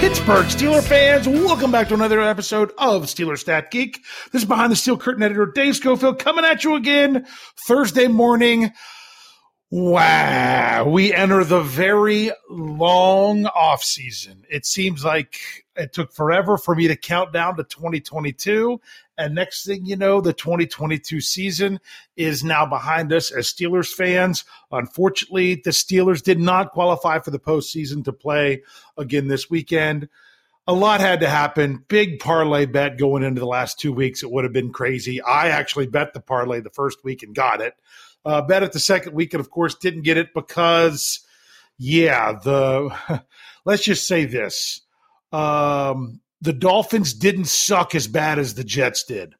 Pittsburgh Steeler fans, welcome back to another episode of Steeler Stat Geek. This is behind the steel curtain editor Dave Schofield coming at you again Thursday morning. Wow, we enter the very long off season. It seems like it took forever for me to count down to 2022. And next thing you know, the 2022 season is now behind us as Steelers fans. Unfortunately, the Steelers did not qualify for the postseason to play again this weekend. A lot had to happen. Big parlay bet going into the last two weeks. It would have been crazy. I actually bet the parlay the first week and got it. Uh, bet it the second week and, of course, didn't get it because, yeah, the let's just say this um, the Dolphins didn't suck as bad as the Jets did.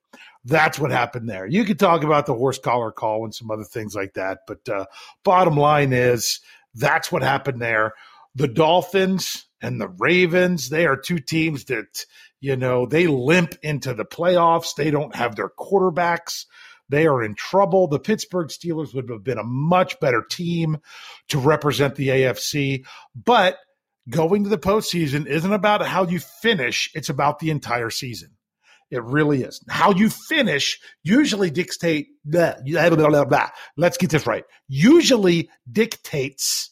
That's what happened there. You could talk about the horse collar call and some other things like that, but uh, bottom line is that's what happened there. The Dolphins and the Ravens, they are two teams that, you know, they limp into the playoffs. They don't have their quarterbacks. They are in trouble. The Pittsburgh Steelers would have been a much better team to represent the AFC, but going to the postseason isn't about how you finish, it's about the entire season. It really is. How you finish usually dictate blah, blah, blah, let's get this right. Usually dictates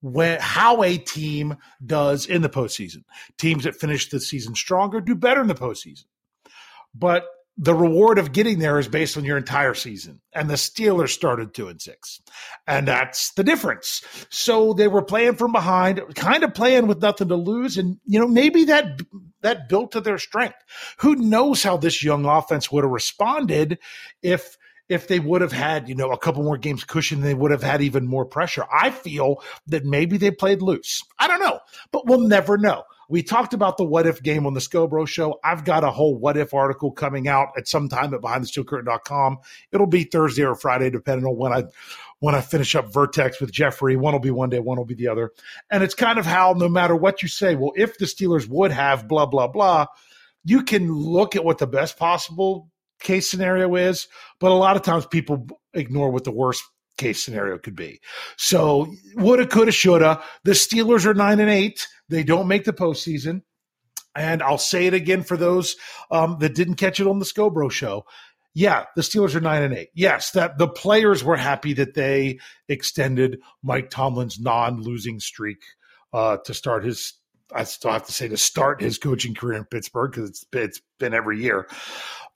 when how a team does in the postseason. Teams that finish the season stronger do better in the postseason. But the reward of getting there is based on your entire season. And the Steelers started two and six. And that's the difference. So they were playing from behind, kind of playing with nothing to lose. And, you know, maybe that that built to their strength. Who knows how this young offense would have responded if if they would have had, you know, a couple more games cushion, they would have had even more pressure. I feel that maybe they played loose. I don't know, but we'll never know. We talked about the what if game on the Scobro show. I've got a whole what if article coming out at some time at behindthesteelcurtain.com. It'll be Thursday or Friday, depending on when I when I finish up Vertex with Jeffrey. One will be one day, one will be the other. And it's kind of how no matter what you say, well, if the Steelers would have blah, blah, blah, you can look at what the best possible case scenario is, but a lot of times people ignore what the worst case scenario could be. So woulda, coulda, shoulda. The Steelers are nine and eight. They don't make the postseason. And I'll say it again for those um, that didn't catch it on the Scobro show. Yeah, the Steelers are nine and eight. Yes, that the players were happy that they extended Mike Tomlin's non-losing streak uh, to start his. I still have to say to start his coaching career in Pittsburgh because it's it's been every year,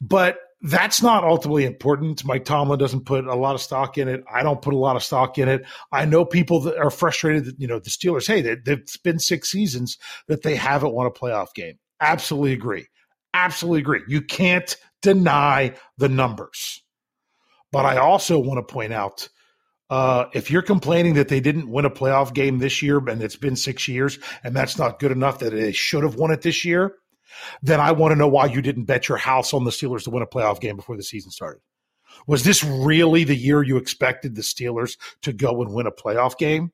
but that's not ultimately important. Mike Tomlin doesn't put a lot of stock in it. I don't put a lot of stock in it. I know people that are frustrated that, you know, the Steelers, hey, they, it's been six seasons that they haven't won a playoff game. Absolutely agree. Absolutely agree. You can't deny the numbers. But I also want to point out uh, if you're complaining that they didn't win a playoff game this year and it's been six years and that's not good enough that they should have won it this year, then I want to know why you didn't bet your house on the Steelers to win a playoff game before the season started. Was this really the year you expected the Steelers to go and win a playoff game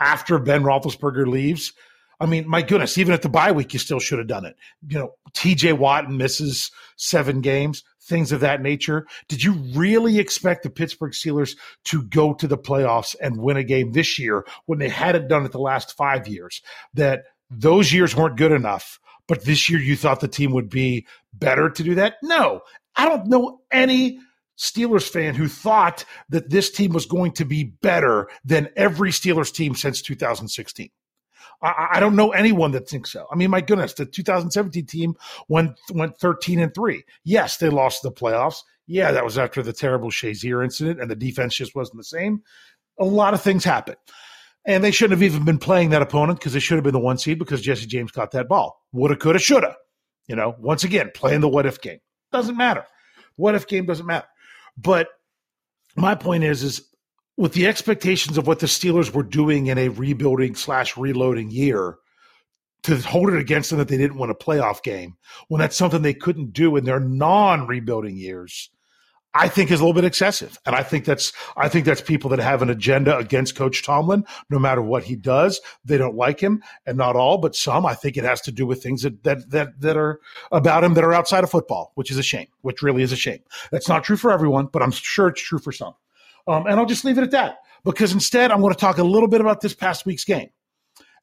after Ben Roethlisberger leaves? I mean, my goodness, even at the bye week, you still should have done it. You know, TJ Watt misses seven games, things of that nature. Did you really expect the Pittsburgh Steelers to go to the playoffs and win a game this year when they hadn't done it the last five years? That those years weren't good enough but this year you thought the team would be better to do that? No, I don't know any Steelers fan who thought that this team was going to be better than every Steelers team since 2016. I, I, don't know anyone that thinks so. I mean, my goodness, the 2017 team went went 13 and three. Yes, they lost the playoffs. Yeah, that was after the terrible Shazier incident, and the defense just wasn't the same. A lot of things happened. And they shouldn't have even been playing that opponent because they should have been the one seed because Jesse James got that ball. Woulda, coulda, shoulda. You know, once again, playing the what if game. Doesn't matter. What if game doesn't matter. But my point is, is with the expectations of what the Steelers were doing in a rebuilding slash reloading year, to hold it against them that they didn't win a playoff game when that's something they couldn't do in their non rebuilding years I think is a little bit excessive. And I think that's I think that's people that have an agenda against Coach Tomlin, no matter what he does. They don't like him, and not all, but some. I think it has to do with things that that that, that are about him that are outside of football, which is a shame, which really is a shame. That's not true for everyone, but I'm sure it's true for some. Um, and I'll just leave it at that because instead I'm going to talk a little bit about this past week's game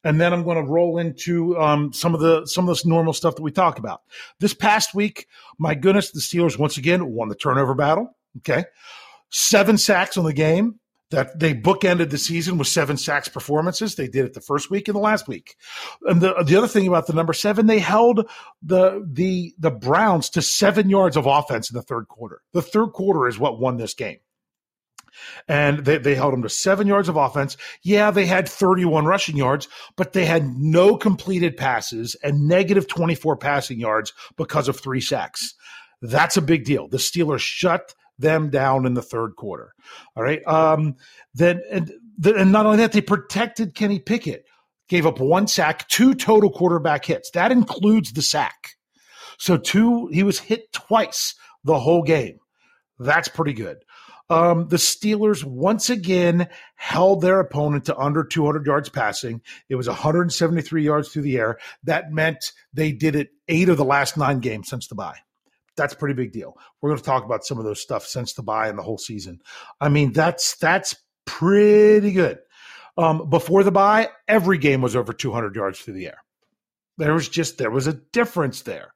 and then I'm going to roll into um, some of the some of this normal stuff that we talk about. This past week, my goodness, the Steelers once again won the turnover battle. Okay, seven sacks on the game. That they bookended the season with seven sacks performances. They did it the first week and the last week. And the the other thing about the number seven, they held the the the Browns to seven yards of offense in the third quarter. The third quarter is what won this game and they, they held them to seven yards of offense. Yeah, they had 31 rushing yards, but they had no completed passes and negative 24 passing yards because of three sacks. That's a big deal. The Steelers shut them down in the third quarter. All right. Um, then and, and not only that, they protected Kenny Pickett. Gave up one sack, two total quarterback hits. That includes the sack. So two, he was hit twice the whole game. That's pretty good. Um, the Steelers once again held their opponent to under 200 yards passing. It was 173 yards through the air. That meant they did it eight of the last nine games since the bye. That's pretty big deal. We're going to talk about some of those stuff since the bye and the whole season. I mean, that's that's pretty good. Um, before the bye, every game was over 200 yards through the air. There was just there was a difference there.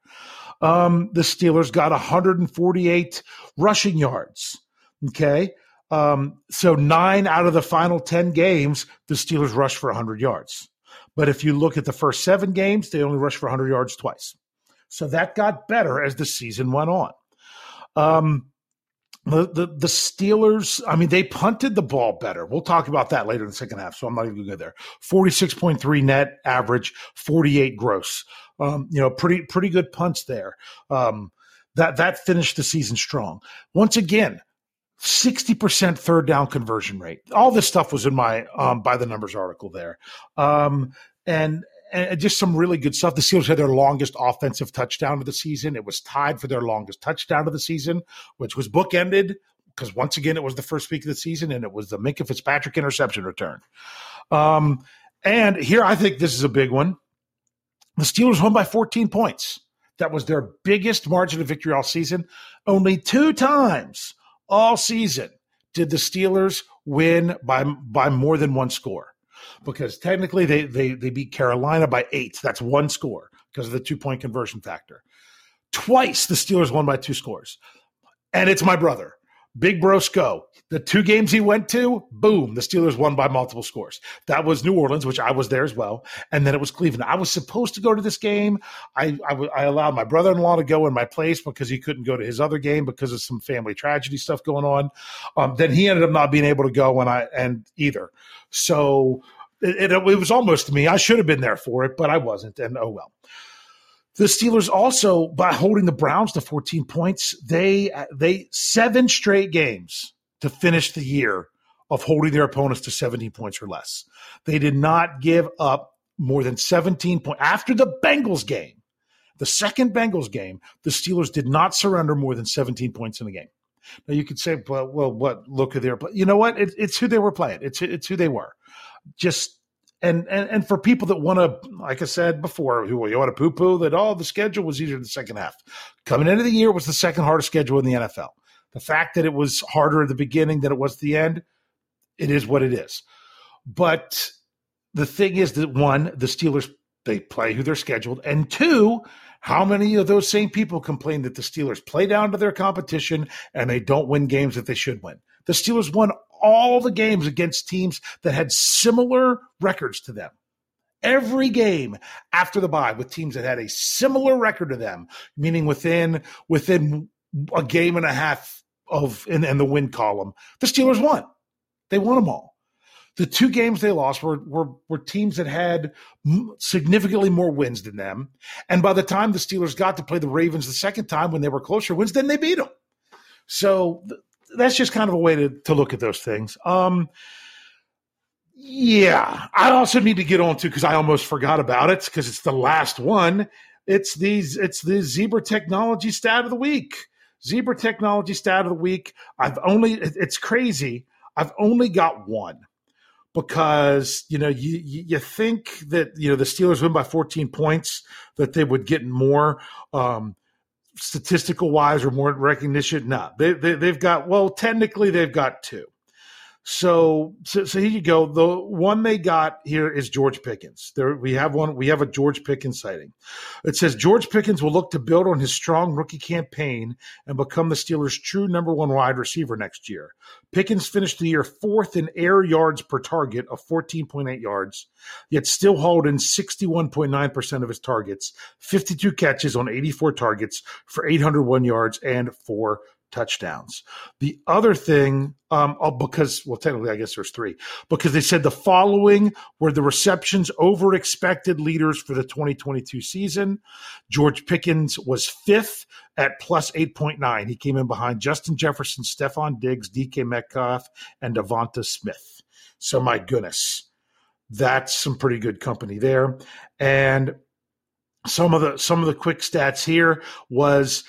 Um, the Steelers got 148 rushing yards. Okay. Um, so nine out of the final 10 games, the Steelers rushed for 100 yards. But if you look at the first seven games, they only rushed for 100 yards twice. So that got better as the season went on. Um, the, the, the Steelers, I mean, they punted the ball better. We'll talk about that later in the second half, so I'm not even going to go there. 46.3 net average, 48 gross. Um, you know, pretty pretty good punts there. Um, that that finished the season strong. Once again, 60% third down conversion rate. All this stuff was in my um, by the numbers article there. Um, and, and just some really good stuff. The Steelers had their longest offensive touchdown of the season. It was tied for their longest touchdown of the season, which was bookended because once again it was the first week of the season and it was the Minkah Fitzpatrick interception return. Um, and here I think this is a big one. The Steelers won by 14 points. That was their biggest margin of victory all season. Only two times all season did the Steelers win by by more than one score because technically they they they beat Carolina by eight. That's one score because of the two point conversion factor. Twice the Steelers won by two scores. and it's my brother. Big Brosco. The two games he went to, boom, the Steelers won by multiple scores. That was New Orleans, which I was there as well, and then it was Cleveland. I was supposed to go to this game. I, I, I allowed my brother-in-law to go in my place because he couldn't go to his other game because of some family tragedy stuff going on. Um, then he ended up not being able to go, and I and either. So it, it, it was almost me. I should have been there for it, but I wasn't, and oh well. The Steelers also, by holding the Browns to 14 points, they they seven straight games to finish the year of holding their opponents to 17 points or less. They did not give up more than 17 points after the Bengals game. The second Bengals game, the Steelers did not surrender more than 17 points in the game. Now you could say, well, well, what? Look at their, but you know what? It, it's who they were playing. It's it's who they were. Just and and and for people that want to, like I said before, who you want to poo poo that oh the schedule was easier in the second half. Coming into the year was the second hardest schedule in the NFL. The fact that it was harder at the beginning than it was at the end, it is what it is. But the thing is that one, the Steelers they play who they're scheduled, and two, how many of those same people complain that the Steelers play down to their competition and they don't win games that they should win? The Steelers won all the games against teams that had similar records to them. Every game after the bye with teams that had a similar record to them, meaning within within a game and a half of in, in the win column, the Steelers won. They won them all. The two games they lost were, were, were teams that had significantly more wins than them. And by the time the Steelers got to play the Ravens the second time when they were closer wins, then they beat them. So that's just kind of a way to, to look at those things. Um, yeah, I also need to get on to because I almost forgot about it because it's the last one. It's these. It's the Zebra Technology Stat of the Week. Zebra Technology Stat of the Week. I've only. It's crazy. I've only got one because you know you you think that you know the Steelers win by 14 points that they would get more. Um, statistical wise or more recognition. No, they, they they've got well, technically they've got two. So, so, so here you go. The one they got here is George Pickens. There we have one. We have a George Pickens sighting. It says George Pickens will look to build on his strong rookie campaign and become the Steelers' true number one wide receiver next year. Pickens finished the year fourth in air yards per target of 14.8 yards, yet still hauled in 61.9% of his targets, 52 catches on 84 targets for 801 yards and four touchdowns. The other thing, um, oh, because, well, technically, I guess there's three, because they said the following were the receptions over expected leaders for the 2022 season. George Pickens was fifth at plus 8.9. He came in behind Justin Jefferson, Stefon Diggs, DK Metcalf, and Devonta Smith. So, my goodness, that's some pretty good company there. And some of the some of the quick stats here was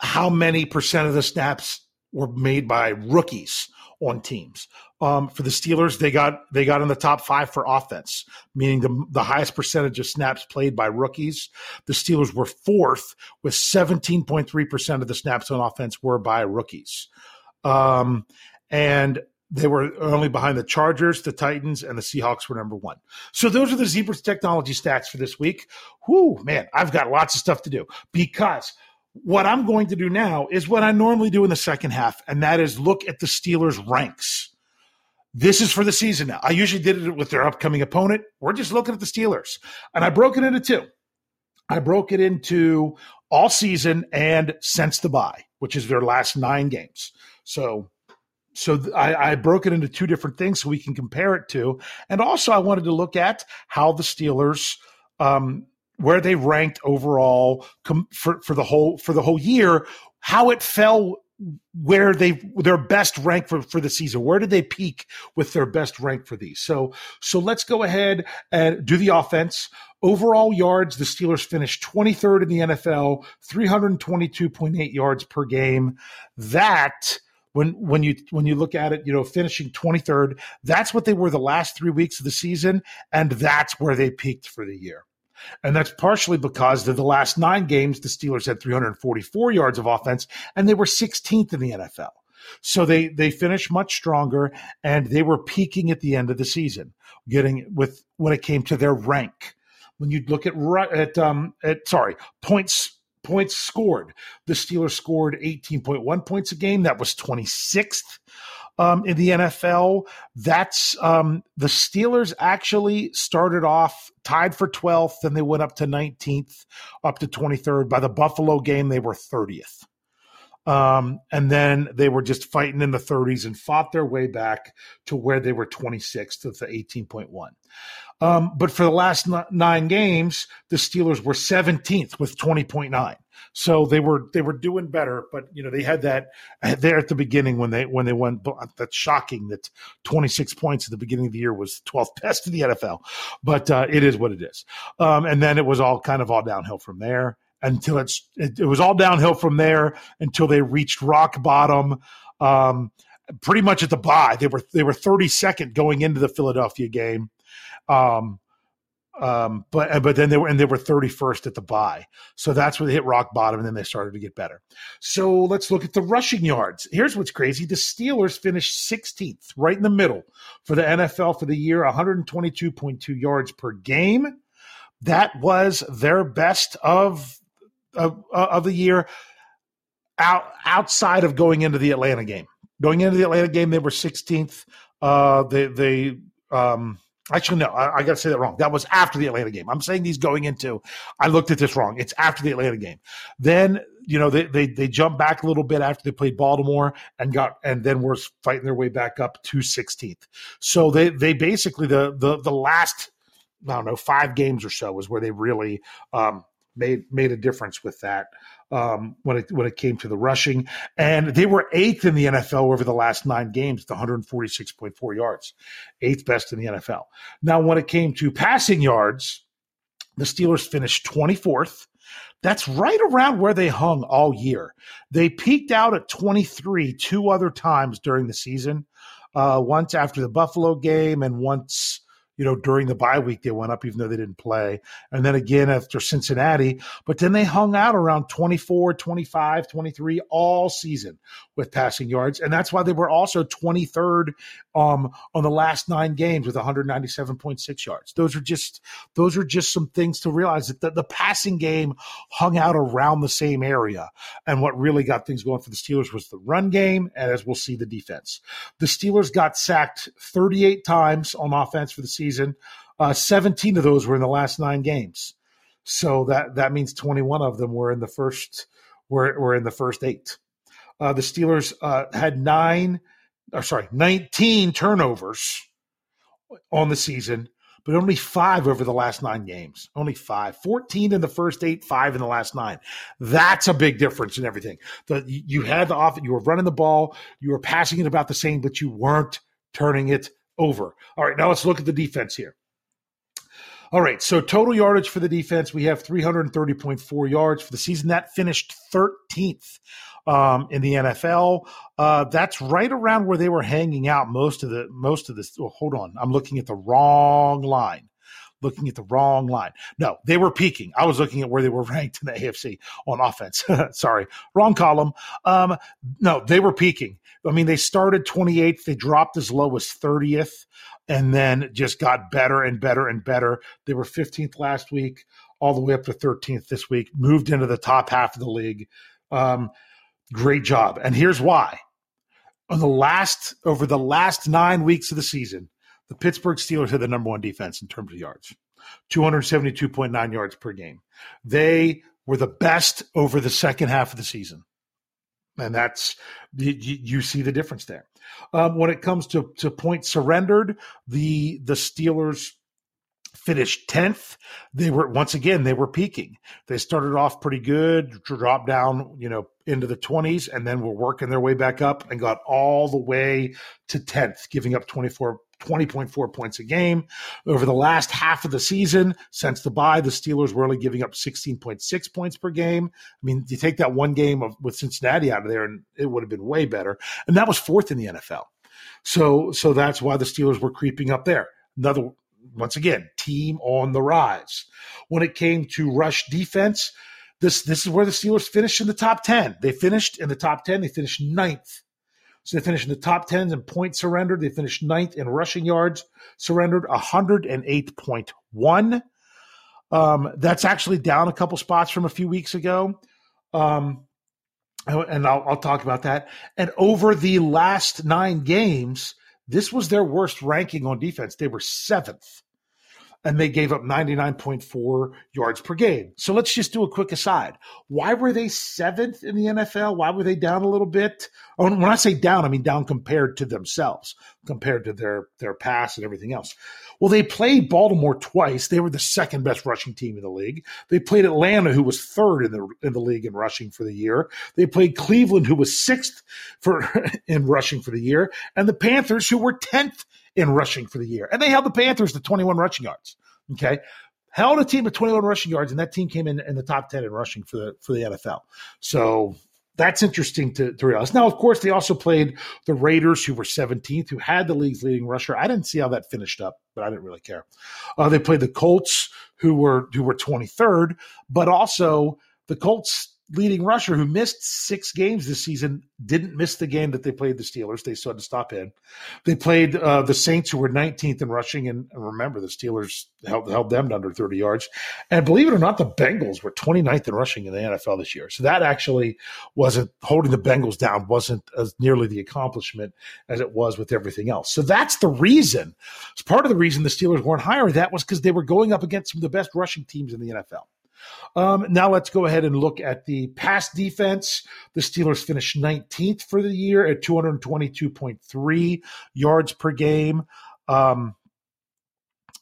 how many percent of the snaps were made by rookies on teams. Um, for the Steelers, they got they got in the top five for offense, meaning the the highest percentage of snaps played by rookies. The Steelers were fourth with seventeen point three percent of the snaps on offense were by rookies, um, and they were only behind the Chargers, the Titans, and the Seahawks were number one. So those are the Zebras technology stats for this week. Whoo, man, I've got lots of stuff to do because what I'm going to do now is what I normally do in the second half, and that is look at the Steelers' ranks. This is for the season now. I usually did it with their upcoming opponent. We're just looking at the Steelers. And I broke it into two. I broke it into all season and since the bye, which is their last nine games. So so I, I, broke it into two different things so we can compare it to. And also I wanted to look at how the Steelers um, where they ranked overall com- for, for the whole for the whole year, how it fell where they their best rank for, for the season. Where did they peak with their best rank for these? So so let's go ahead and do the offense. Overall yards, the Steelers finished 23rd in the NFL, 322.8 yards per game. That when when you when you look at it, you know, finishing 23rd, that's what they were the last 3 weeks of the season and that's where they peaked for the year. And that's partially because of the last nine games, the Steelers had 344 yards of offense, and they were 16th in the NFL. So they they finished much stronger, and they were peaking at the end of the season, getting with when it came to their rank. When you look at at um at sorry points points scored. The Steelers scored 18.1 points a game. That was 26th um, in the NFL. That's um, the Steelers actually started off tied for 12th, then they went up to 19th, up to 23rd. By the Buffalo game, they were 30th. Um, and then they were just fighting in the 30s and fought their way back to where they were 26th with the 18.1. Um, but for the last nine games, the Steelers were 17th with 20.9. So they were they were doing better, but you know they had that there at the beginning when they when they won. That's shocking that 26 points at the beginning of the year was 12th best in the NFL, but uh, it is what it is. Um, and then it was all kind of all downhill from there until it's it, it was all downhill from there until they reached rock bottom. Um, pretty much at the bye, they were they were 32nd going into the Philadelphia game. Um, um, but but then they were and they were 31st at the bye. So that's where they hit rock bottom and then they started to get better. So let's look at the rushing yards. Here's what's crazy. The Steelers finished 16th, right in the middle for the NFL for the year, 122.2 yards per game. That was their best of of, of the year out outside of going into the Atlanta game. Going into the Atlanta game, they were 16th. Uh, they they um Actually, no, I, I got to say that wrong. That was after the Atlanta game. I'm saying these going into. I looked at this wrong. It's after the Atlanta game. Then you know they they they jumped back a little bit after they played Baltimore and got and then were fighting their way back up to 16th. So they they basically the the the last I don't know five games or so was where they really um, made made a difference with that um, when it when it came to the rushing, and they were eighth in the NFL over the last nine games, the 146.4 yards, eighth best in the NFL. Now, when it came to passing yards, the Steelers finished 24th. That's right around where they hung all year. They peaked out at 23 two other times during the season. Uh, once after the Buffalo game, and once you know, during the bye week, they went up even though they didn't play. And then again after Cincinnati, but then they hung out around 24, 25, 23 all season with passing yards. And that's why they were also 23rd um, on the last nine games with 197.6 yards. Those are just, those are just some things to realize that the, the passing game hung out around the same area. And what really got things going for the Steelers was the run game. And as we'll see, the defense. The Steelers got sacked 38 times on offense for the season. Uh, 17 of those were in the last nine games. So that that means 21 of them were in the first were, were in the first eight. Uh, the Steelers uh, had nine, or sorry, 19 turnovers on the season, but only five over the last nine games. Only five. 14 in the first eight, five in the last nine. That's a big difference in everything. The, you had the off, you were running the ball, you were passing it about the same, but you weren't turning it over. All right, now let's look at the defense here. All right, so total yardage for the defense, we have 330.4 yards for the season. That finished 13th um, in the NFL. Uh, that's right around where they were hanging out most of the most of this. Hold on, I'm looking at the wrong line. Looking at the wrong line. No, they were peaking. I was looking at where they were ranked in the AFC on offense. Sorry, wrong column. Um, no, they were peaking. I mean, they started 28th, they dropped as low as 30th, and then just got better and better and better. They were 15th last week, all the way up to 13th this week, moved into the top half of the league. Um, great job. And here's why. On the last over the last nine weeks of the season, the Pittsburgh Steelers had the number one defense in terms of yards, 272.9 yards per game. They were the best over the second half of the season and that's you, you see the difference there. Um, when it comes to to points surrendered, the the Steelers finished 10th they were once again they were peaking they started off pretty good dropped down you know into the 20s and then were working their way back up and got all the way to 10th giving up 24 20.4 points a game. Over the last half of the season, since the bye, the Steelers were only giving up 16.6 points per game. I mean, you take that one game of, with Cincinnati out of there, and it would have been way better. And that was fourth in the NFL. So, so that's why the Steelers were creeping up there. Another, once again, team on the rise. When it came to rush defense, this this is where the Steelers finished in the top 10. They finished in the top 10. They finished ninth so they finished in the top 10s in points surrendered. They finished ninth in rushing yards surrendered, 108.1. Um, that's actually down a couple spots from a few weeks ago. Um, and I'll, I'll talk about that. And over the last nine games, this was their worst ranking on defense. They were seventh and they gave up 99.4 yards per game. So let's just do a quick aside. Why were they seventh in the NFL? Why were they down a little bit? Oh, when I say down, I mean down compared to themselves, compared to their their pass and everything else. Well, they played Baltimore twice. They were the second best rushing team in the league. They played Atlanta, who was third in the in the league in rushing for the year. They played Cleveland, who was sixth for in rushing for the year, and the Panthers, who were tenth in rushing for the year. And they held the Panthers to 21 rushing yards. Okay. Held a team of 21 rushing yards, and that team came in in the top 10 in rushing for the for the NFL. So that's interesting to, to realize. Now, of course, they also played the Raiders, who were 17th, who had the league's leading rusher. I didn't see how that finished up, but I didn't really care. Uh, they played the Colts, who were who were 23rd, but also the Colts leading rusher who missed six games this season didn't miss the game that they played the Steelers. They still had to stop in. They played uh, the Saints, who were 19th in rushing, and remember the Steelers held, held them to under 30 yards. And believe it or not, the Bengals were 29th in rushing in the NFL this year. So that actually wasn't holding the Bengals down wasn't as nearly the accomplishment as it was with everything else. So that's the reason. It's part of the reason the Steelers weren't higher. That was because they were going up against some of the best rushing teams in the NFL. Um, now let's go ahead and look at the pass defense. The Steelers finished 19th for the year at 222.3 yards per game. Um,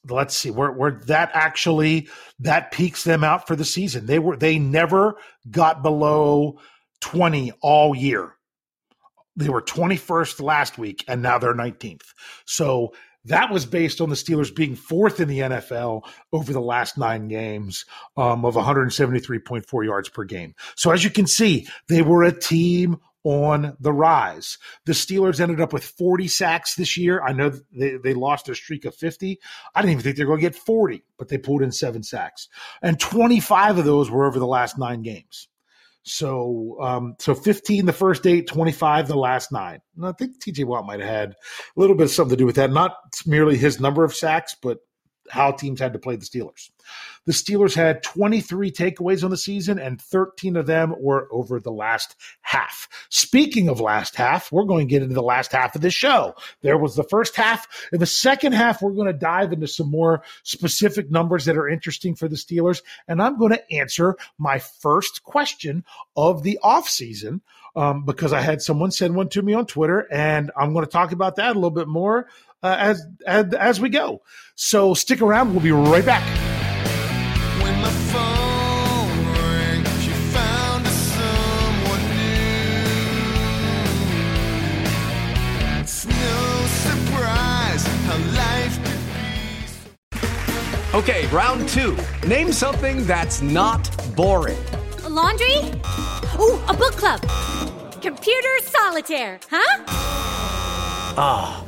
let's see where where that actually that peaks them out for the season. They were they never got below 20 all year. They were 21st last week and now they're 19th. So that was based on the Steelers being fourth in the NFL over the last nine games um, of 173.4 yards per game. So as you can see, they were a team on the rise. The Steelers ended up with 40 sacks this year. I know they, they lost their streak of 50. I didn't even think they were going to get 40, but they pulled in seven sacks. And 25 of those were over the last nine games. So, um, so 15 the first eight, 25 the last nine. And I think TJ Watt might have had a little bit of something to do with that. Not merely his number of sacks, but how teams had to play the Steelers. The Steelers had 23 takeaways on the season, and 13 of them were over the last half. Speaking of last half, we're going to get into the last half of this show. There was the first half. In the second half, we're going to dive into some more specific numbers that are interesting for the Steelers, and I'm going to answer my first question of the offseason um, because I had someone send one to me on Twitter, and I'm going to talk about that a little bit more uh, as, as as we go. So stick around. We'll be right back. It's no surprise how life. Okay, round two. Name something that's not boring. A laundry? Ooh, a book club. Computer solitaire, huh? Ah, oh,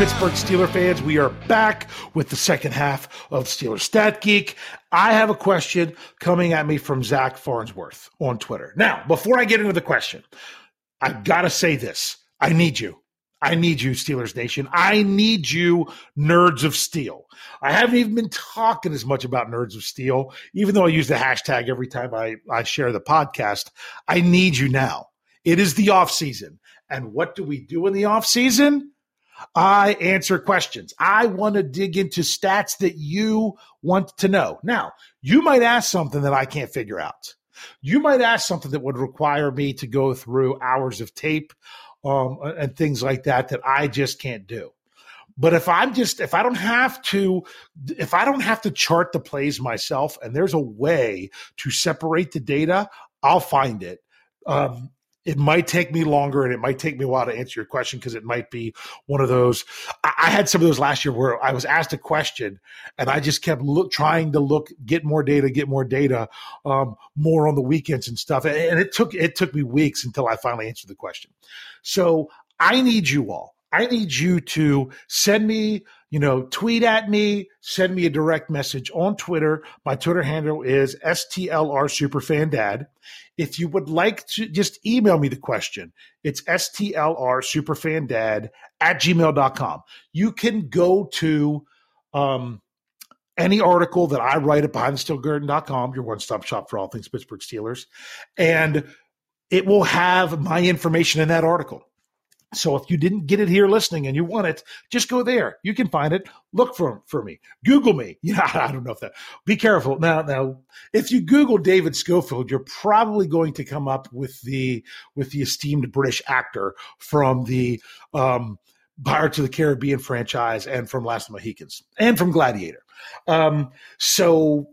Pittsburgh Steeler fans, we are back with the second half of Steeler Stat Geek. I have a question coming at me from Zach Farnsworth on Twitter. Now, before I get into the question, I've got to say this. I need you. I need you, Steelers Nation. I need you, Nerds of Steel. I haven't even been talking as much about Nerds of Steel, even though I use the hashtag every time I, I share the podcast. I need you now. It is the off season. And what do we do in the off season? I answer questions. I want to dig into stats that you want to know. Now, you might ask something that I can't figure out. You might ask something that would require me to go through hours of tape um, and things like that that I just can't do. But if I'm just if I don't have to if I don't have to chart the plays myself and there's a way to separate the data, I'll find it. Um, it might take me longer and it might take me a while to answer your question because it might be one of those. I, I, had some of those last year where I was asked a question and I just kept look, trying to look, get more data, get more data, um, more on the weekends and stuff. And, and it took it took me weeks until I finally answered the question. So I need you all. I need you to send me you know, tweet at me, send me a direct message on Twitter. My Twitter handle is STLR Superfan If you would like to just email me the question, it's STLR Superfan at gmail.com. You can go to um, any article that I write at behindthesteelcurtain.com, your one stop shop for all things Pittsburgh Steelers, and it will have my information in that article. So if you didn't get it here listening and you want it, just go there. You can find it. Look for for me. Google me. Yeah, I don't know if that. Be careful now. Now, if you Google David Schofield, you're probably going to come up with the with the esteemed British actor from the um, Pirates of the Caribbean franchise and from Last of the Mohicans and from Gladiator. Um, so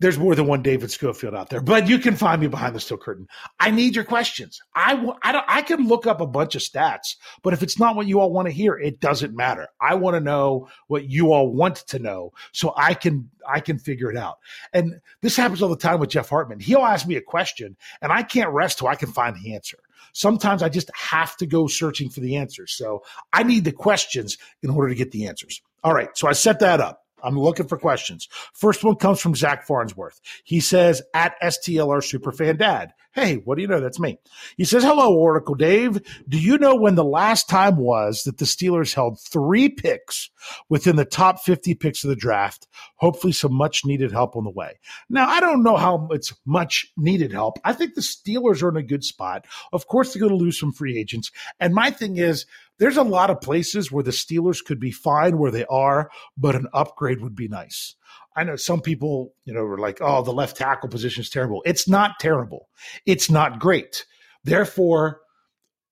there's more than one David Schofield out there, but you can find me behind the steel curtain. I need your questions. I, I, I can look up a bunch of stats, but if it's not what you all want to hear, it doesn't matter. I want to know what you all want to know so I can, I can figure it out. And this happens all the time with Jeff Hartman. He'll ask me a question and I can't rest till I can find the answer. Sometimes I just have to go searching for the answers. So I need the questions in order to get the answers. All right. So I set that up. I'm looking for questions. First one comes from Zach Farnsworth. He says, at STLR Superfan Dad. Hey, what do you know? That's me. He says, Hello, Oracle Dave. Do you know when the last time was that the Steelers held three picks within the top 50 picks of the draft? Hopefully, some much needed help on the way. Now, I don't know how it's much needed help. I think the Steelers are in a good spot. Of course, they're going to lose some free agents. And my thing is, there's a lot of places where the Steelers could be fine where they are, but an upgrade would be nice. I know some people, you know, are like, oh, the left tackle position is terrible. It's not terrible. It's not great. Therefore,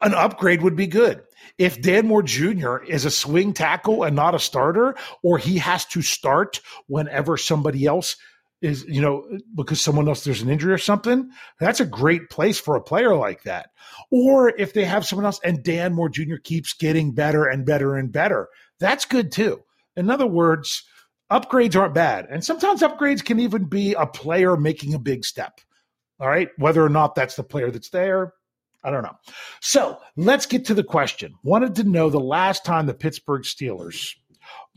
an upgrade would be good. If Dan Moore Jr. is a swing tackle and not a starter, or he has to start whenever somebody else is, you know, because someone else there's an injury or something, that's a great place for a player like that. Or if they have someone else and Dan Moore Jr. keeps getting better and better and better, that's good too. In other words, upgrades aren't bad. And sometimes upgrades can even be a player making a big step. All right. Whether or not that's the player that's there, I don't know. So let's get to the question. Wanted to know the last time the Pittsburgh Steelers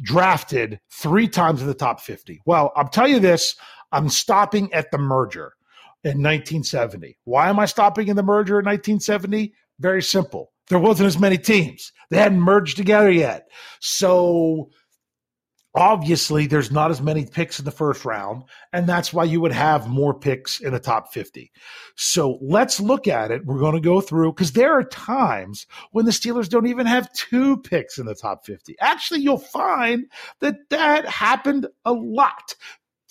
drafted three times in the top 50. Well, I'll tell you this I'm stopping at the merger in 1970. Why am I stopping in the merger in 1970? Very simple. There wasn't as many teams. They hadn't merged together yet. So obviously there's not as many picks in the first round and that's why you would have more picks in the top 50 so let's look at it we're going to go through because there are times when the steelers don't even have two picks in the top 50 actually you'll find that that happened a lot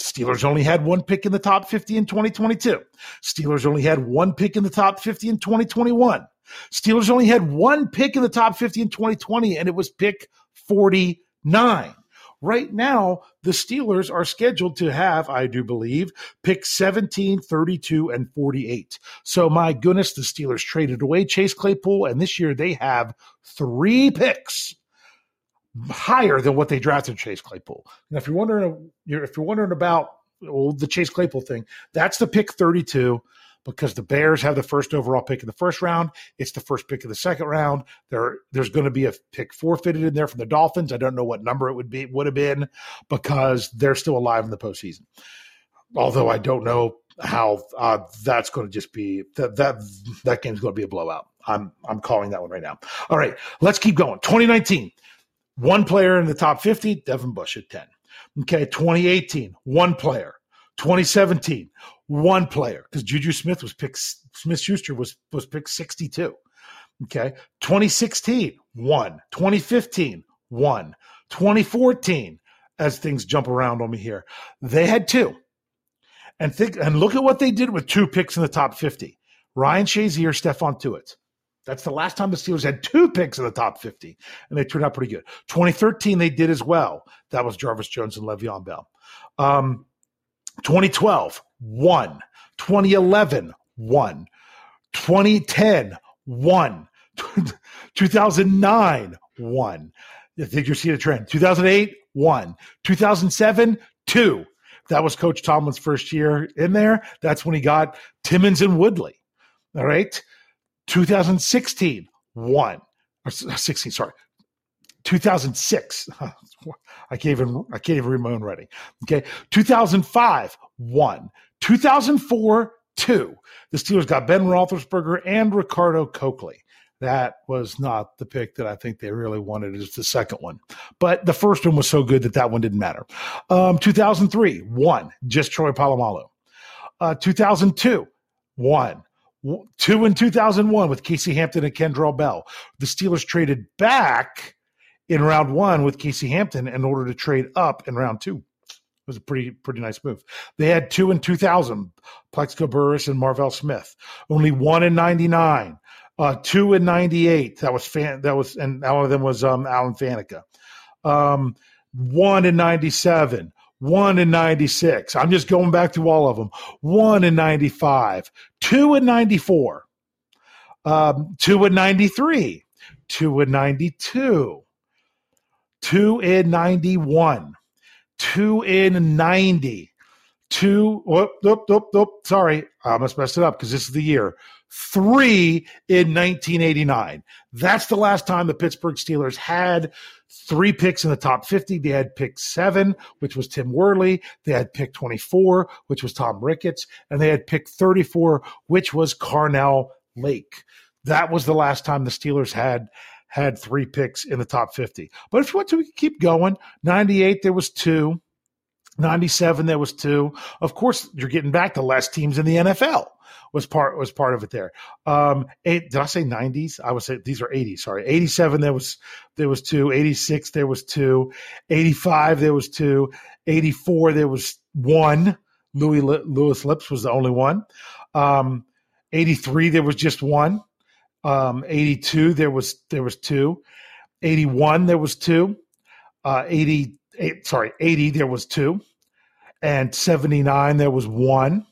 Steelers only had one pick in the top 50 in 2022. Steelers only had one pick in the top 50 in 2021. Steelers only had one pick in the top 50 in 2020, and it was pick 49. Right now, the Steelers are scheduled to have, I do believe, pick 17, 32, and 48. So, my goodness, the Steelers traded away Chase Claypool, and this year they have three picks higher than what they drafted Chase Claypool. And if you're wondering, if you're wondering about well, the Chase Claypool thing, that's the pick 32 because the Bears have the first overall pick in the first round. It's the first pick of the second round. There, there's going to be a pick forfeited in there from the Dolphins. I don't know what number it would be would have been because they're still alive in the postseason. Although I don't know how uh, that's going to just be that that that game's going to be a blowout. I'm I'm calling that one right now. All right, let's keep going. 2019, one player in the top 50, Devin Bush at 10. Okay, 2018, one player. 2017, one player because Juju Smith was picked. Smith Schuster was was picked 62. Okay, 2016, one. 2015, one. 2014, as things jump around on me here, they had two. And think and look at what they did with two picks in the top 50. Ryan Shazier, Stephon Tuitt. That's the last time the Steelers had two picks in the top 50, and they turned out pretty good. 2013, they did as well. That was Jarvis Jones and Le'Veon Bell. Um, 2012, one. 2011, one. 2010, one. 2009, one. I think you're seeing a trend. 2008, one. 2007, two. That was Coach Tomlin's first year in there. That's when he got Timmons and Woodley. All right. 2016, one. Or uh, 16, sorry. 2006. I can't even I can't even read my own writing. Okay. 2005, one. 2004, two. The Steelers got Ben Roethlisberger and Ricardo Colclough. That was not the pick that I think they really wanted. It's the second one, but the first one was so good that that one didn't matter. Um, 2003, one, just Troy Polamalu. Uh, 2002, one, two in 2001 with Casey Hampton and Kendrell Bell. The Steelers traded back in round one with Casey Hampton in order to trade up in round two. Was a pretty pretty nice move. They had two in 2000, Plaxico Burress and Marvel Smith. Only one in 99 uh, two in '98. That was fan. That was, and one of them was um, Alan Faneca. Um, one in '97. One in '96. I'm just going back to all of them. One in '95. Two in '94. Um, two in '93. Two in '92. Two in '91. Two in '90. Two. Whoop, whoop, whoop, whoop. Sorry, I must mess it up because this is the year three in 1989. That's the last time the Pittsburgh Steelers had three picks in the top 50. They had pick seven, which was Tim Worley. They had pick 24, which was Tom Ricketts. And they had pick 34, which was Carnell Lake. That was the last time the Steelers had had three picks in the top 50. But if you want to, we can keep going. 98, there was two. 97, there was two. Of course, you're getting back to less teams in the NFL was part was part of it there. Um, eight, did I say nineties? I would say these are 80s. Sorry, 87 there was there was two. 86 there was two. 85 there was two. 84 there was one. Louis Louis Lipps was the only one. Um, 83 there was just one. Um, 82 there was there was two. 81 there was two. Uh, 88 sorry 80 there was two. And 79 there was one.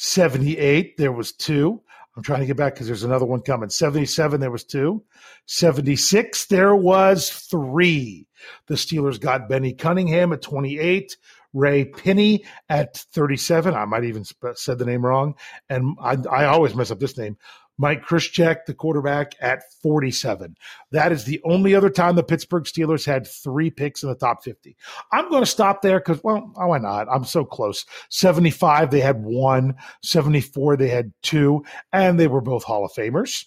78, there was two. I'm trying to get back because there's another one coming. 77, there was two. 76, there was three. The Steelers got Bennie Cunningham at 28, Ray Pinney at 37. I might even said the name wrong. And I, I always mess up this name. Mike Kruczek, the quarterback, at 47. That is the only other time the Pittsburgh Steelers had three picks in the top 50. I'm going to stop there because, well, why not? I'm so close. 75, they had one. 74, they had two. And they were both Hall of Famers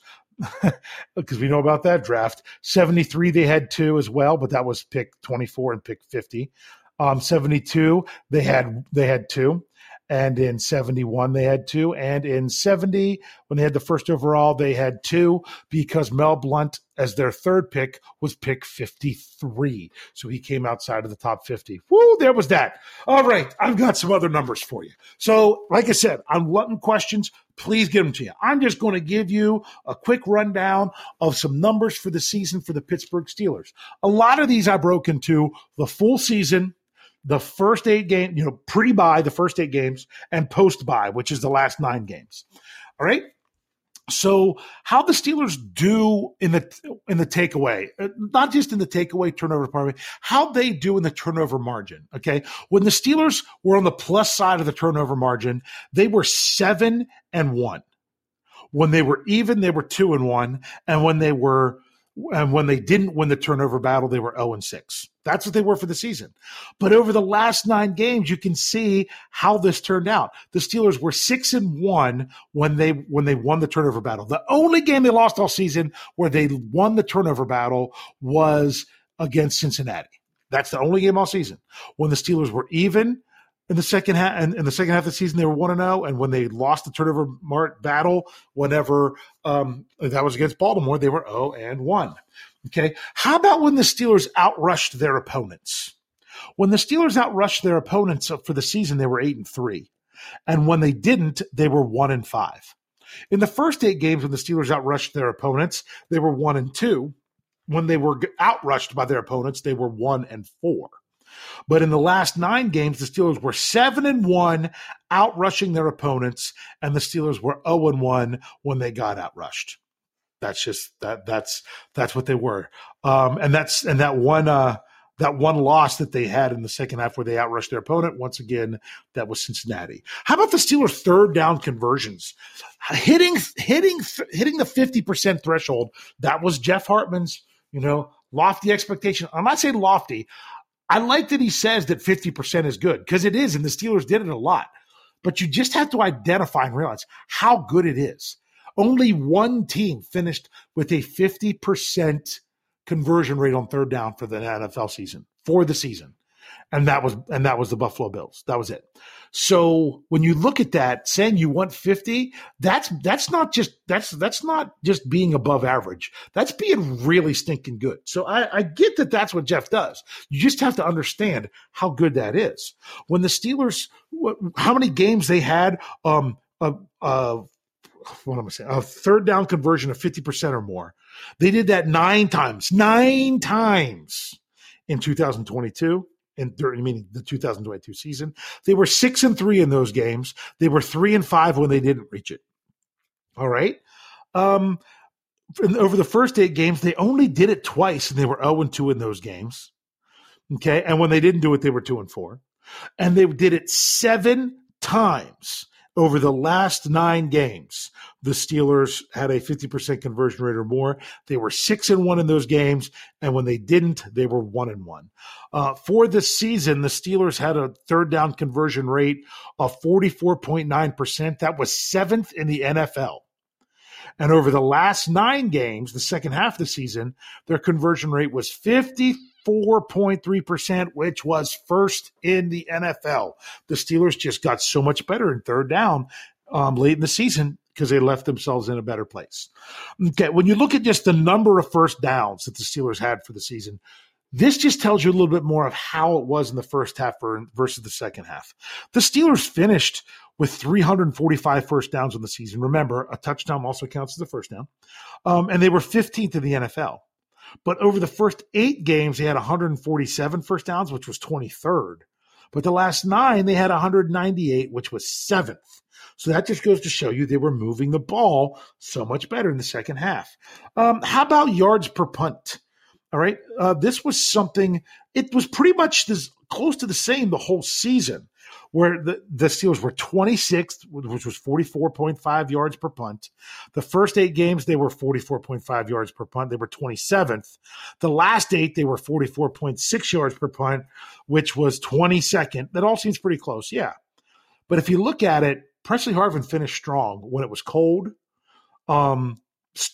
because we know about that draft. 73, they had two as well, but that was pick 24 and pick 50. Um, 72, they had they had two and in 71 they had two and in 70 when they had the first overall they had two because mel Blount as their third pick was pick 53 so he came outside of the top 50 Woo, there was that. All right i've got some other numbers for you. So like i said i'm wanting questions. Please give them to you. I'm just going to give you a quick rundown of some numbers for the season for the pittsburgh steelers. A lot of these i broke into the full season the first eight game, you know, pre bye the first eight games and post bye, which is the last nine games. All right. So how the Steelers do in the in the takeaway, uh, not just in the takeaway turnover department, how they do in the turnover margin. Okay, when the Steelers were on the plus side of the turnover margin, they were seven and one. When they were even, they were two and one, and when they were And when they didn't win the turnover battle, they were 0 and 6. That's what they were for the season. But over the last nine games, you can see how this turned out. The Steelers were six and one when they when they won the turnover battle. The only game they lost all season where they won the turnover battle was against Cincinnati. That's the only game all season. When the Steelers were even in the second half and in the second half of the season they were 1 and 0 and when they lost the turnover mark battle whenever um, that was against baltimore they were 0 and 1 okay? How about when the steelers outrushed their opponents? When the steelers outrushed their opponents for the season they were 8 and 3 and when they didn't they were 1 and 5 in the first eight games when the steelers outrushed their opponents they were 1 and 2 when they were outrushed by their opponents they were 1 and 4 but in the last nine games, the Steelers were seven and one, outrushing their opponents, and the Steelers were zero and one when they got outrushed. That's just that. That's that's what they were. Um, and that's and that one. Uh, that one loss that they had in the second half where they outrushed their opponent once again that was Cincinnati. How about the Steelers third down conversions? Hitting hitting hitting the 50% threshold. That was Jeff Hartman's, you know, lofty expectation. I'm not saying lofty. I like that he says that 50% is good because it is, and the Steelers did it a lot. But you just have to identify and realize how good it is. Only one team finished with a 50% conversion rate on third down for the NFL season, for the season and that was and that was the Buffalo Bills. That was it. So when you look at that, saying you want 50, that's that's not just that's that's not just being above average. That's being really stinking good. So I, I get that that's what Jeff does. You just have to understand how good that is. When the Steelers, how many games they had, um, uh, what am I saying? A third down conversion of 50% or more. They did that nine times, nine times in 2022 in during meaning the 2022 season. They were six and three in those games. They were three and five when they didn't reach it. All right. Um, over the first eight games, they only did it twice, and they were 0 and 2 in those games. Okay. And when they didn't do it, they were 2 and 4. And they did it seven times over the last nine games, the Steelers had a 50% conversion rate or more. They were six and one in those games. And when they didn't, they were one and one. Uh, for the season, the Steelers had a third down conversion rate of 44.9%. That was seventh in the NFL. And over the last nine games, the second half of the season, their conversion rate was 50 4.3%, which was first in the NFL. The Steelers just got so much better in third down um, late in the season because they left themselves in a better place. Okay, when you look at just the number of first downs that the Steelers had for the season, this just tells you a little bit more of how it was in the first half versus the second half. The Steelers finished with 345 first downs in the season. Remember, a touchdown also counts as a first down. Um, and they were 15th in the NFL. But over the first eight games, they had 147 first downs, which was 23rd. But the last nine, they had 198, which was seventh. So that just goes to show you they were moving the ball so much better in the second half. Um, how about yards per punt? All right. Uh, this was something, it was pretty much this, close to the same the whole season where the, the Steelers were 26th, which was 44.5 yards per punt. The first eight games, they were 44.5 yards per punt. They were 27th. The last eight, they were 44.6 yards per punt, which was 22nd. That all seems pretty close, yeah. But if you look at it, Presley Harvin finished strong when it was cold. Um,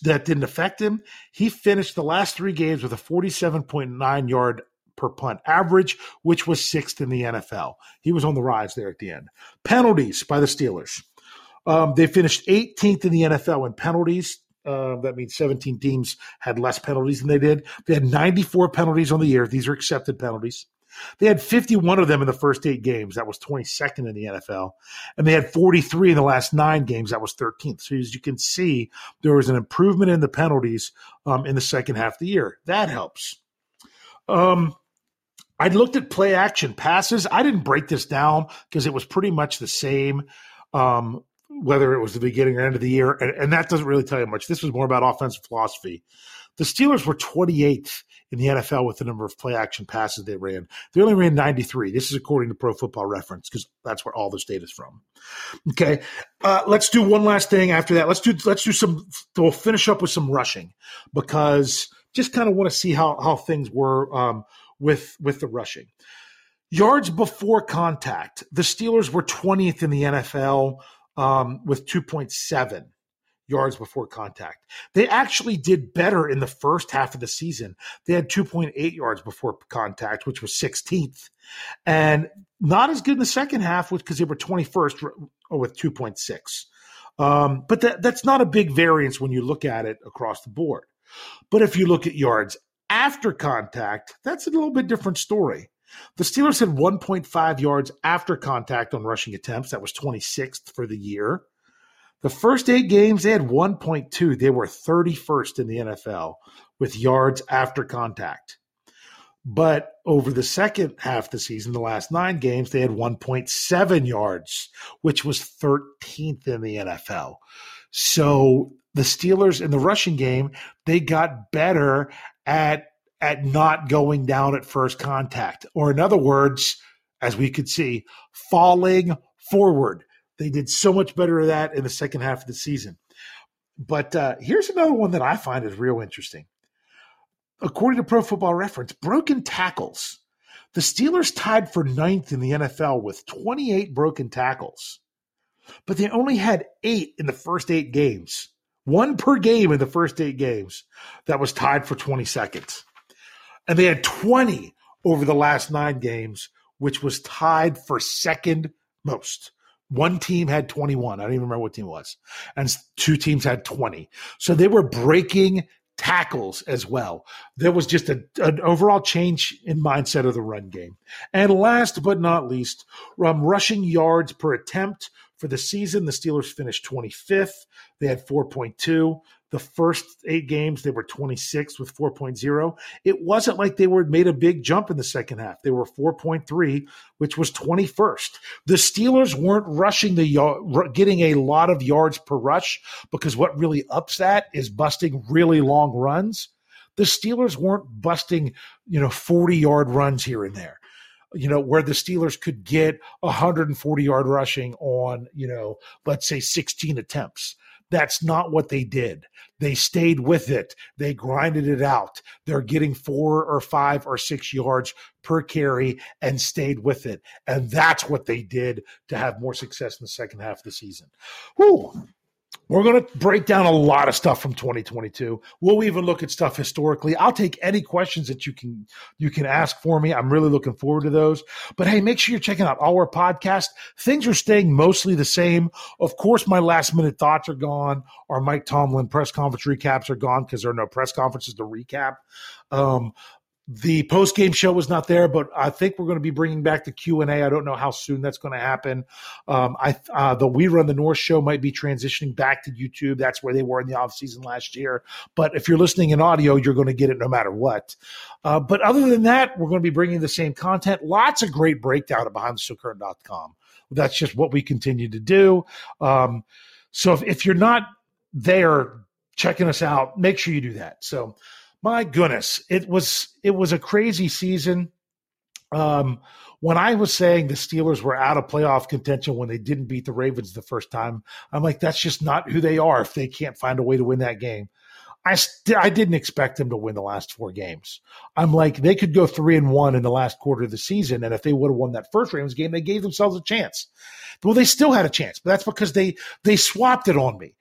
that didn't affect him. He finished the last three games with a 47.9 yard per punt average, which was sixth in the NFL. He was on the rise there at the end. Penalties by the Steelers. Um, they finished 18th in the NFL in penalties. Uh, that means 17 teams had less penalties than they did. They had 94 penalties on the year. These are accepted penalties. They had 51 of them in the first eight games. That was 22nd in the NFL. And they had 43 in the last nine games. That was 13th. So as you can see, there was an improvement in the penalties um, in the second half of the year. That helps. Um, I looked at play action passes. I didn't break this down because it was pretty much the same, um, whether it was the beginning or end of the year. And, and, that doesn't really tell you much. This was more about offensive philosophy. The Steelers were 28th in the NFL with the number of play action passes they ran. They only ran 93. This is according to Pro Football Reference because that's where all this data is from. Okay, uh, let's do one last thing after that. Let's do let's do some. We'll finish up with some rushing because just kind of want to see how how things were um, with with the rushing. Yards before contact, the Steelers were 20th in the NFL um, with 2.7 yards before contact. They actually did better in the first half of the season. They had 2.8 yards before contact, which was 16th, and not as good in the second half because they were 21st with 2.6. Um, but that, that's not a big variance when you look at it across the board. But if you look at yards after contact, that's a little bit different story. The Steelers had 1.5 yards after contact on rushing attempts. That was 26th for the year. The first eight games, they had 1.2. They were 31st in the NFL with yards after contact. But over the second half of the season, the last nine games, they had 1.7 yards, which was 13th in the NFL. So the Steelers in the rushing game, they got better at at not going down at first contact. Or in other words, as we could see, falling forward. They did so much better at that in the second half of the season. But uh, here's another one that I find is real interesting. According to Pro Football Reference, broken tackles. The Steelers tied for ninth in the NFL with 28 broken tackles, but they only had eight in the first eight games. One per game in the first eight games. That was tied for 22nd. And they had 20 over the last nine games, which was tied for second most. One team had 21. I don't even remember what team it was. And two teams had 20. So they were breaking tackles as well. There was just a, an overall change in mindset of the run game. And last but not least, um, rushing yards per attempt for the season, the Steelers finished 25th. They had 4.2. The first eight games, they were 26 with 4.0. It wasn't like they were made a big jump in the second half. They were 4.3, which was 21st. The Steelers weren't rushing the yard, getting a lot of yards per rush because what really ups that is busting really long runs. The Steelers weren't busting, you know, 40 yard runs here and there you know, where the Steelers could get 140 yard rushing on, you know, let's say 16 attempts. That's not what they did. They stayed with it. They grinded it out. They're getting four or five or six yards per carry and stayed with it. And that's what they did to have more success in the second half of the season. Whew. We're going to break down a lot of stuff from 2022. We'll even look at stuff historically. I'll take any questions that you can you can ask for me. I'm really looking forward to those. But hey, make sure you're checking out our podcast. Things are staying mostly the same. Of course, my last minute thoughts are gone. Our Mike Tomlin press conference recaps are gone because there are no press conferences to recap. Um, the post game show was not there, but I think we're going to be bringing back the Q and A. I don't know how soon that's going to happen. Um, I uh, the We Run the North show might be transitioning back to YouTube. That's where they were in the off season last year. But if you're listening in audio, you're going to get it no matter what. Uh, but other than that, we're going to be bringing the same content. Lots of great breakdown at BehindTheSteelCurtain.com. That's just what we continue to do. Um, so if, if you're not there checking us out, make sure you do that. So my goodness, it was it was a crazy season. Um, when I was saying the Steelers were out of playoff contention when they didn't beat the Ravens the first time, I'm like, that's just not who they are if they can't find a way to win that game. I st- I didn't expect them to win the last four games. I'm like, they could go three and one in the last quarter of the season, and if they would have won that first Ravens game, they gave themselves a chance. Well, they still had a chance, but that's because they they swapped it on me.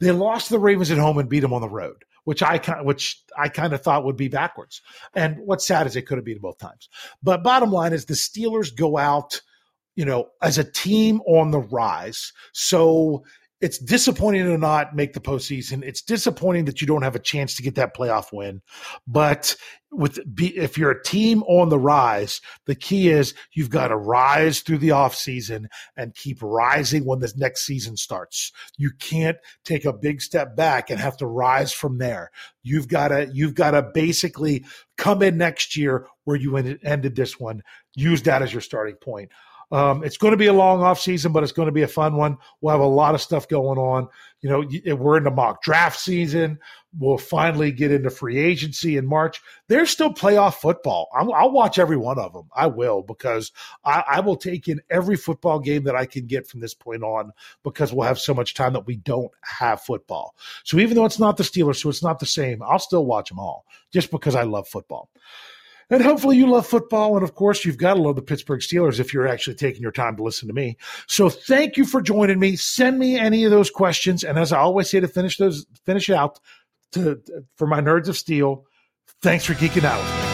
They lost the Ravens at home and beat them on the road which I kind which I kind of thought would be backwards. And what's sad is it could have them both times. But bottom line is the Steelers go out, you know, as a team on the rise. So it's disappointing to not make the postseason. It's disappointing that you don't have a chance to get that playoff win. But with if you're a team on the rise, the key is you've got to rise through the offseason and keep rising when the next season starts. You can't take a big step back and have to rise from there. You've got to you've got to basically come in next year where you ended this one. Use that as your starting point. Um, it's going to be a long off season, but it's going to be a fun one. We'll have a lot of stuff going on. You know, we're in the mock draft season. We'll finally get into free agency in March. There's still playoff football. I'll, I'll watch every one of them. I will because I, I will take in every football game that I can get from this point on because we'll have so much time that we don't have football. So even though it's not the Steelers, so it's not the same, I'll still watch them all just because I love football. And hopefully you love football. And of course, you've got to love the Pittsburgh Steelers if you're actually taking your time to listen to me. So thank you for joining me. Send me any of those questions. And as I always say to finish those, finish it out to, for my nerds of steel, thanks for geeking out